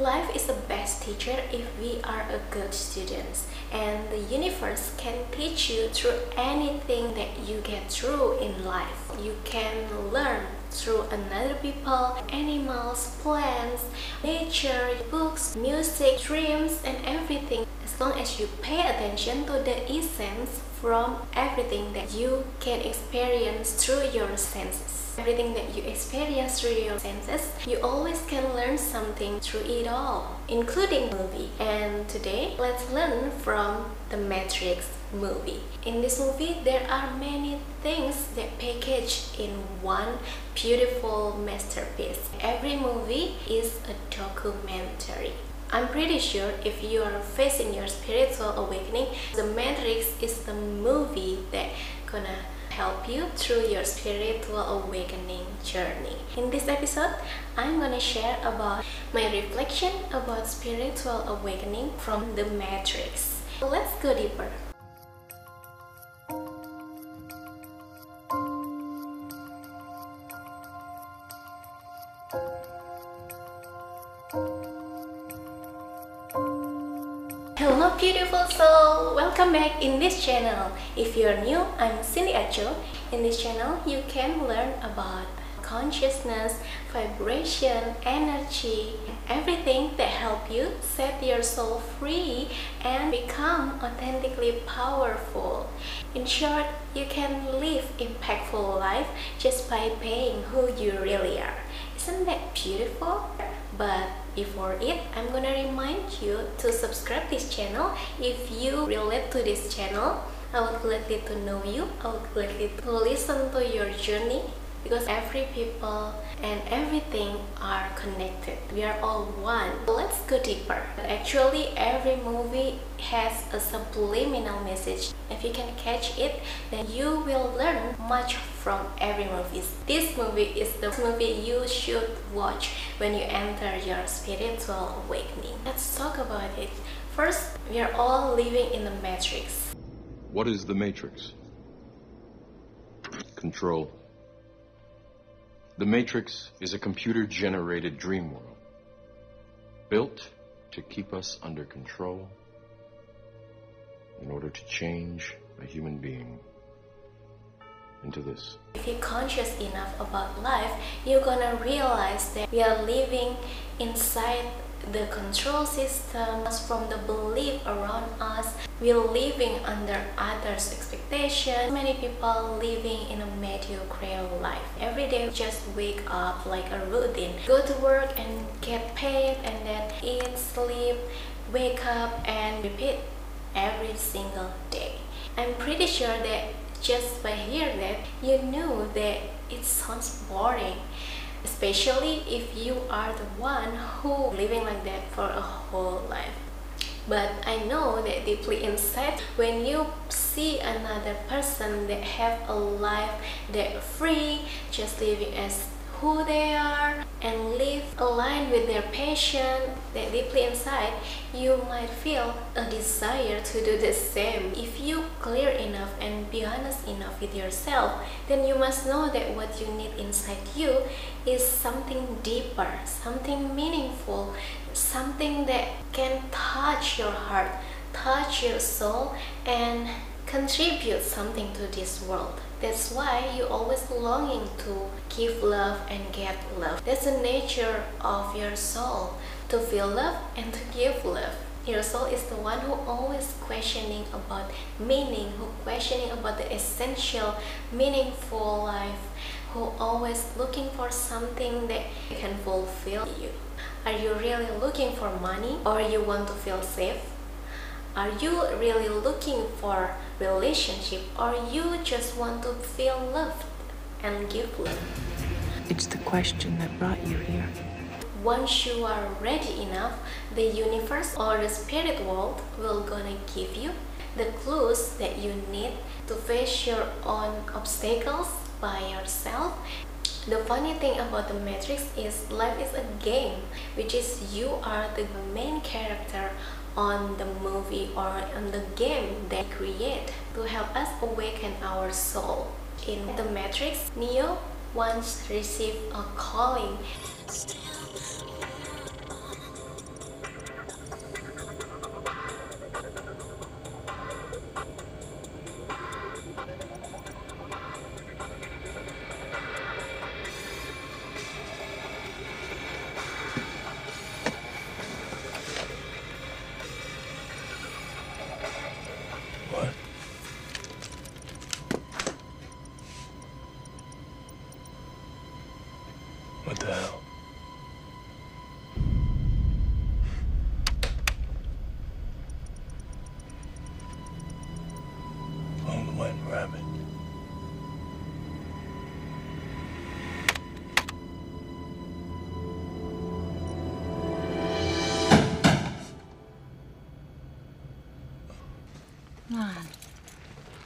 Life is the best teacher if we are a good students and the universe can teach you through anything that you get through in life. You can learn through another people, animals, plants, nature, books, music, dreams and everything as long as you pay attention to the essence from everything that you can experience through your senses everything that you experience through your senses, you always can learn something through it all, including movie. And today, let's learn from the Matrix movie. In this movie, there are many things that package in one beautiful masterpiece. Every movie is a documentary. I'm pretty sure if you are facing your spiritual awakening, The Matrix is the movie that gonna help you through your spiritual awakening journey. In this episode, I'm gonna share about my reflection about spiritual awakening from the Matrix. Let's go deeper. Soul! Welcome back in this channel. If you're new, I'm Cindy Aco. In this channel, you can learn about consciousness, vibration, energy, everything that help you set your soul free and become authentically powerful. In short, you can live impactful life just by being who you really are. Isn't that beautiful? But before it, I'm gonna remind you to subscribe this channel if you relate to this channel. I would gladly to know you. I would gladly to listen to your journey because every people and everything are connected. We are all one. Let's go deeper. Actually every movie has a subliminal message. If you can catch it then you will learn much from every movie. This movie is the movie you should watch when you enter your spiritual awakening. Let's talk about it. First we are all living in the matrix. What is the matrix? Control the Matrix is a computer-generated dream world, built to keep us under control in order to change a human being into this. If you're conscious enough about life, you're gonna realize that we are living inside the control systems from the belief around us we're living under others expectation. Many people living in a mediocre life. Every day just wake up like a routine. Go to work and get paid and then eat sleep wake up and repeat every single day. I'm pretty sure that just by hearing that you knew that it sounds boring especially if you are the one who living like that for a whole life but I know that deeply inside when you see another person that have a life that free just living as who they are and live aligned with their passion that deeply inside you might feel a desire to do the same. If you clear enough and be honest enough with yourself then you must know that what you need inside you is something deeper something meaningful something that can touch your heart touch your soul and contribute something to this world that's why you always longing to give love and get love. That's the nature of your soul, to feel love and to give love. Your soul is the one who always questioning about meaning, who questioning about the essential, meaningful life, who always looking for something that can fulfill you. Are you really looking for money or you want to feel safe? Are you really looking for relationship or you just want to feel loved and give love? It's the question that brought you here. Once you are ready enough, the universe or the spirit world will gonna give you the clues that you need to face your own obstacles by yourself the funny thing about the matrix is life is a game which is you are the main character on the movie or on the game they create to help us awaken our soul. In the Matrix, Neo once received a calling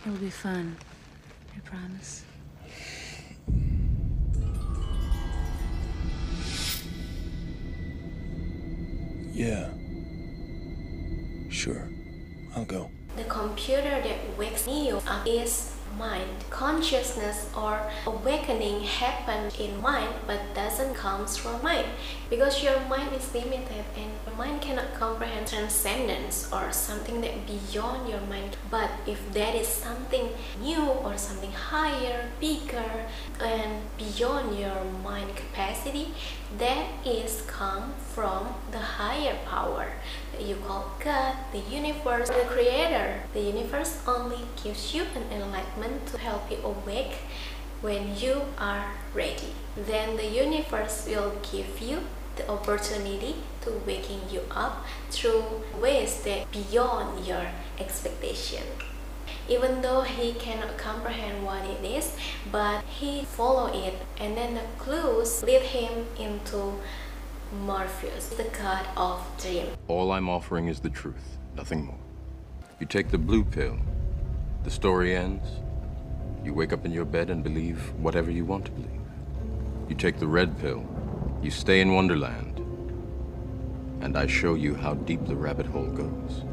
It'll be fun. I promise. Yeah. Sure. I'll go. The computer that wakes me up is mind. Consciousness or awakening happens in mind but doesn't come from mind because your mind is limited and your mind cannot comprehend transcendence or something that beyond your mind. But if there is something new or something higher, bigger and beyond your mind capacity, that is come from the higher power that you call God, the universe, the creator. The universe only gives you an enlightenment to help you awake when you are ready. Then the universe will give you the opportunity to waking you up through ways that beyond your expectation even though he cannot comprehend what it is but he follow it and then the clues lead him into morpheus the god of dream All I'm offering is the truth, nothing more. You take the blue pill, the story ends. You wake up in your bed and believe whatever you want to believe. You take the red pill, you stay in Wonderland, and I show you how deep the rabbit hole goes.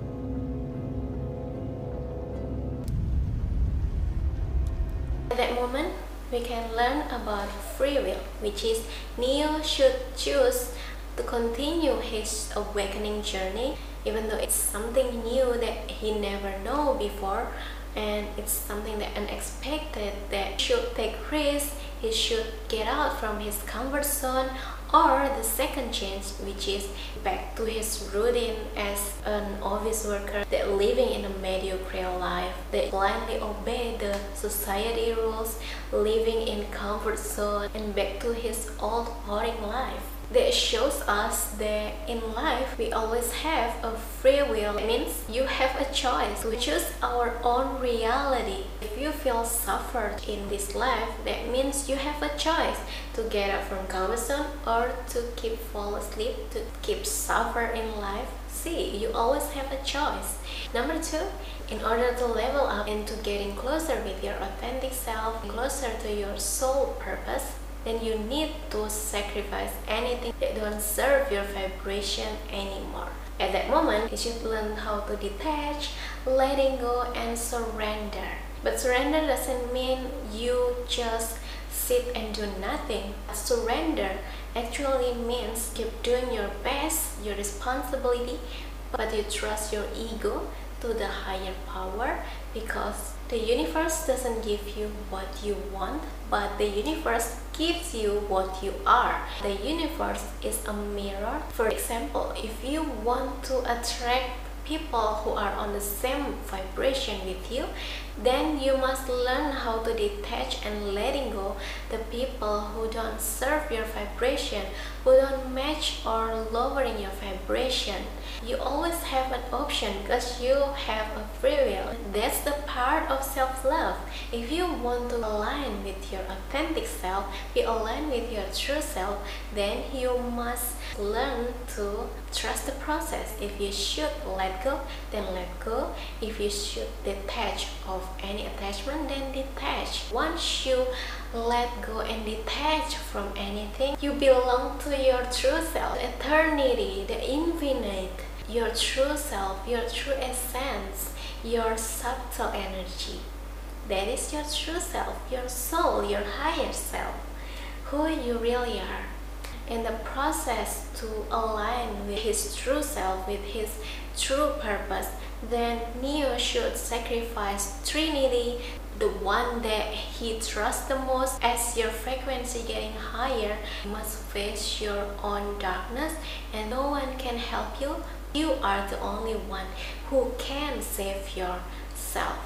At that moment, we can learn about free will, which is Neo should choose to continue his awakening journey, even though it's something new that he never know before, and it's something that unexpected that should take risk. He should get out from his comfort zone, or the second chance, which is back to his routine as an office worker that living in a mediocre life, that blindly obey the society rules, living in comfort zone, and back to his old boring life. That shows us that in life we always have a free will. It means you have a choice to choose our own reality. If you feel suffered in this life, that means you have a choice to get up from comfort or to keep fall asleep, to keep suffer in life. See, you always have a choice. Number two, in order to level up and to getting closer with your authentic self, closer to your soul purpose, then you need to sacrifice anything that don't serve your vibration anymore. At that moment, you should learn how to detach, letting go, and surrender. But surrender doesn't mean you just sit and do nothing. Surrender actually means keep doing your best, your responsibility, but you trust your ego to the higher power because the universe doesn't give you what you want, but the universe gives you what you are. The universe is a mirror. For example, if you want to attract people who are on the same vibration with you, then you must learn how to detach and letting go the people who don't serve your vibration, who don't match or lowering your vibration. You always have an option because you have a free will. That's the part of self-love. If you want to align with your authentic self, be aligned with your true self, then you must learn to trust the process. If you should let go, then let go. If you should detach of any attachment, then detach. Once you let go and detach from anything, you belong to your true self, eternity, the infinite, your true self, your true essence, your subtle energy. That is your true self, your soul, your higher self, who you really are in the process to align with his true self, with his true purpose, then Neo should sacrifice Trinity, the one that he trusts the most. As your frequency getting higher, you must face your own darkness, and no one can help you. You are the only one who can save yourself.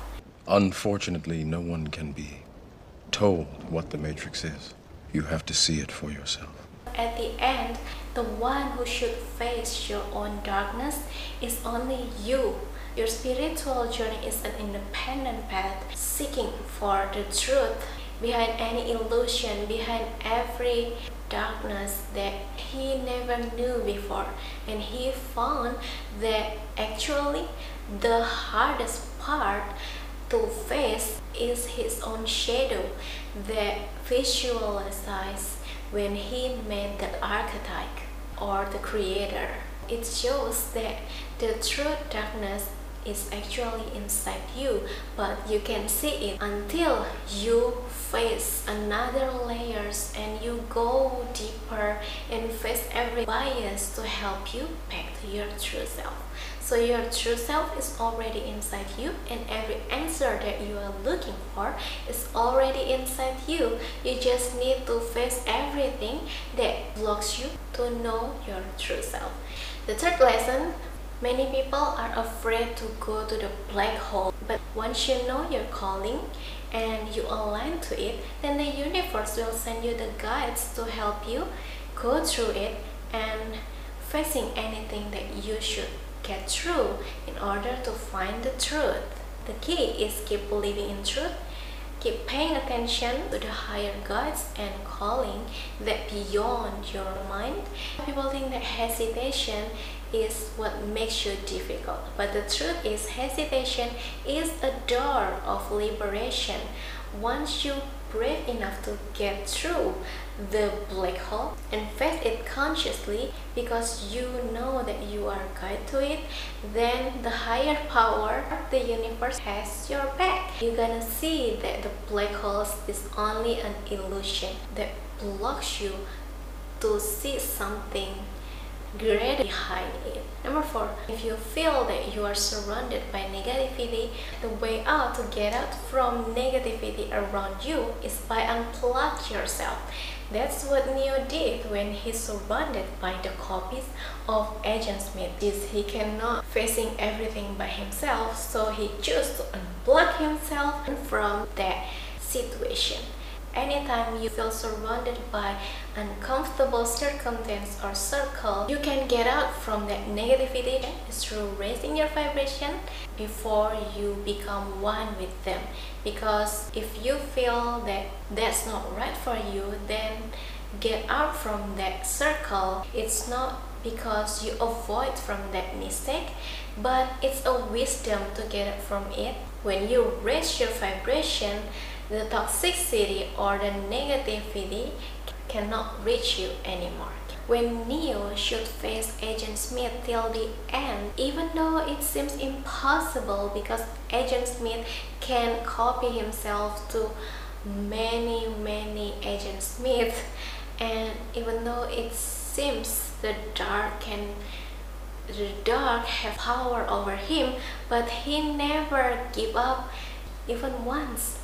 Unfortunately, no one can be told what the Matrix is. You have to see it for yourself. At the end, the one who should face your own darkness is only you. Your spiritual journey is an independent path seeking for the truth. behind any illusion, behind every darkness that he never knew before. And he found that actually the hardest part to face is his own shadow that visualizes when he met the archetype or the creator. It shows that the true darkness is actually inside you but you can see it until you face another and you go deeper and face every bias to help you back to your true self. So your true self is already inside you and every answer that you are looking for is already inside you. You just need to face everything that blocks you to know your true self. The third lesson Many people are afraid to go to the black hole, but once you know your calling and you align to it, then the universe will send you the guides to help you go through it and facing anything that you should get through in order to find the truth. The key is keep believing in truth Keep paying attention to the higher guides and calling that beyond your mind. People think that hesitation is what makes you difficult, but the truth is hesitation is a door of liberation. Once you brave enough to get through the black hole and face it consciously because you know that you are guided to it, then the higher power, of the universe has your back. You're gonna see that the black hole is only an illusion that blocks you to see something great behind it. Number four, if you feel that you are surrounded by negativity, the way out to get out from negativity around you is by unplug yourself. That's what Neo did when he's surrounded by the copies of Agent Smith. Is he cannot facing everything by himself, so he chose to unplug himself from that situation. Anytime you feel surrounded by uncomfortable circumstance or circle, you can get out from that negativity through raising your vibration before you become one with them. Because if you feel that that's not right for you, then get out from that circle. It's not because you avoid from that mistake, but it's a wisdom to get from it. When you raise your vibration, the toxicity or the negativity cannot reach you anymore. When Neo should face Agent Smith till the end, even though it seems impossible because Agent Smith can copy himself to many, many Agent Smith, and even though it seems the dark can the dark have power over him, but he never give up even once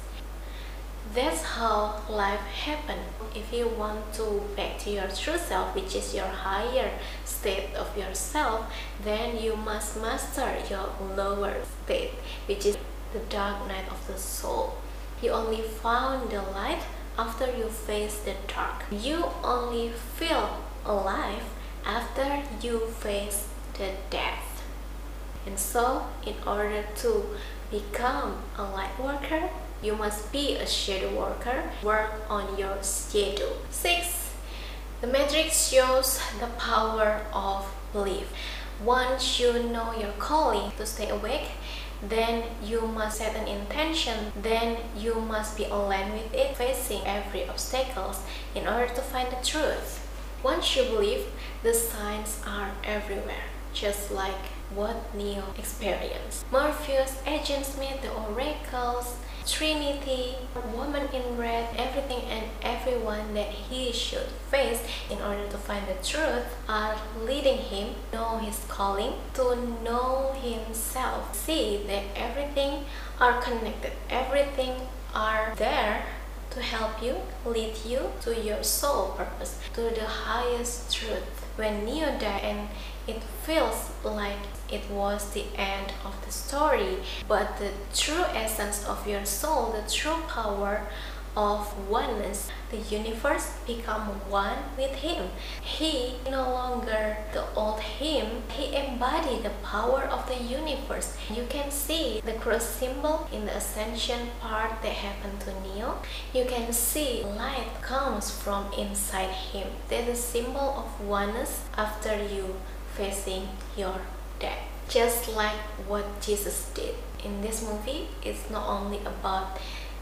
that's how life happens. If you want to back to your true self, which is your higher state of yourself, then you must master your lower state, which is the dark night of the soul. You only found the light after you face the dark. You only feel alive after you face the death. And so, in order to become a light worker, you must be a shadow worker. Work on your shadow. 6. The matrix shows the power of belief. Once you know your calling to stay awake, then you must set an intention then you must be aligned with it facing every obstacles in order to find the truth once you believe the signs are everywhere just like what neo experienced morpheus agent smith the oracles Trinity, woman in red, everything and everyone that he should face in order to find the truth are leading him know his calling, to know himself, see that everything are connected, everything are there to help you, lead you to your soul purpose, to the highest truth. When Neo died and it feels like it was the end of the story, but the true essence of your soul, the true power of oneness. The universe become one with him. He no longer the old him. He embodied the power of the universe. You can see the cross symbol in the ascension part that happened to Neo. You can see light comes from inside him. That is a symbol of oneness after you facing your death. Just like what Jesus did in this movie, it's not only about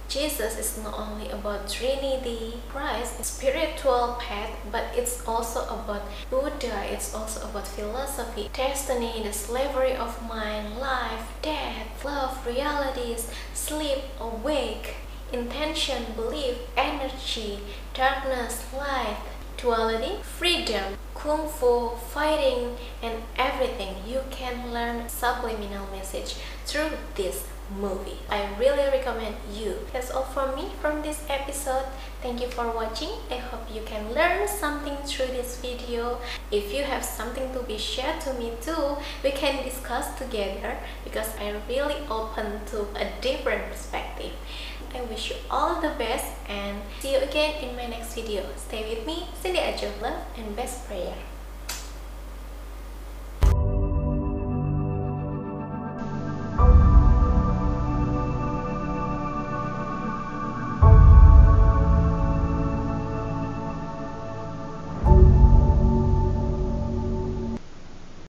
Jesus is not only about Trinity, Christ, spiritual path, but it's also about Buddha, it's also about philosophy, destiny, the slavery of mind, life, death, love, realities, sleep, awake, intention, belief, energy, darkness, light, duality, freedom, kung fu, fighting, and everything. You can learn subliminal message through this movie. I really recommend you. That's all from me from this episode. Thank you for watching. I hope you can learn something through this video. If you have something to be shared to me too, we can discuss together because I'm really open to a different perspective. I wish you all the best and see you again in my next video. Stay with me, Cindy Aja Love and best prayer.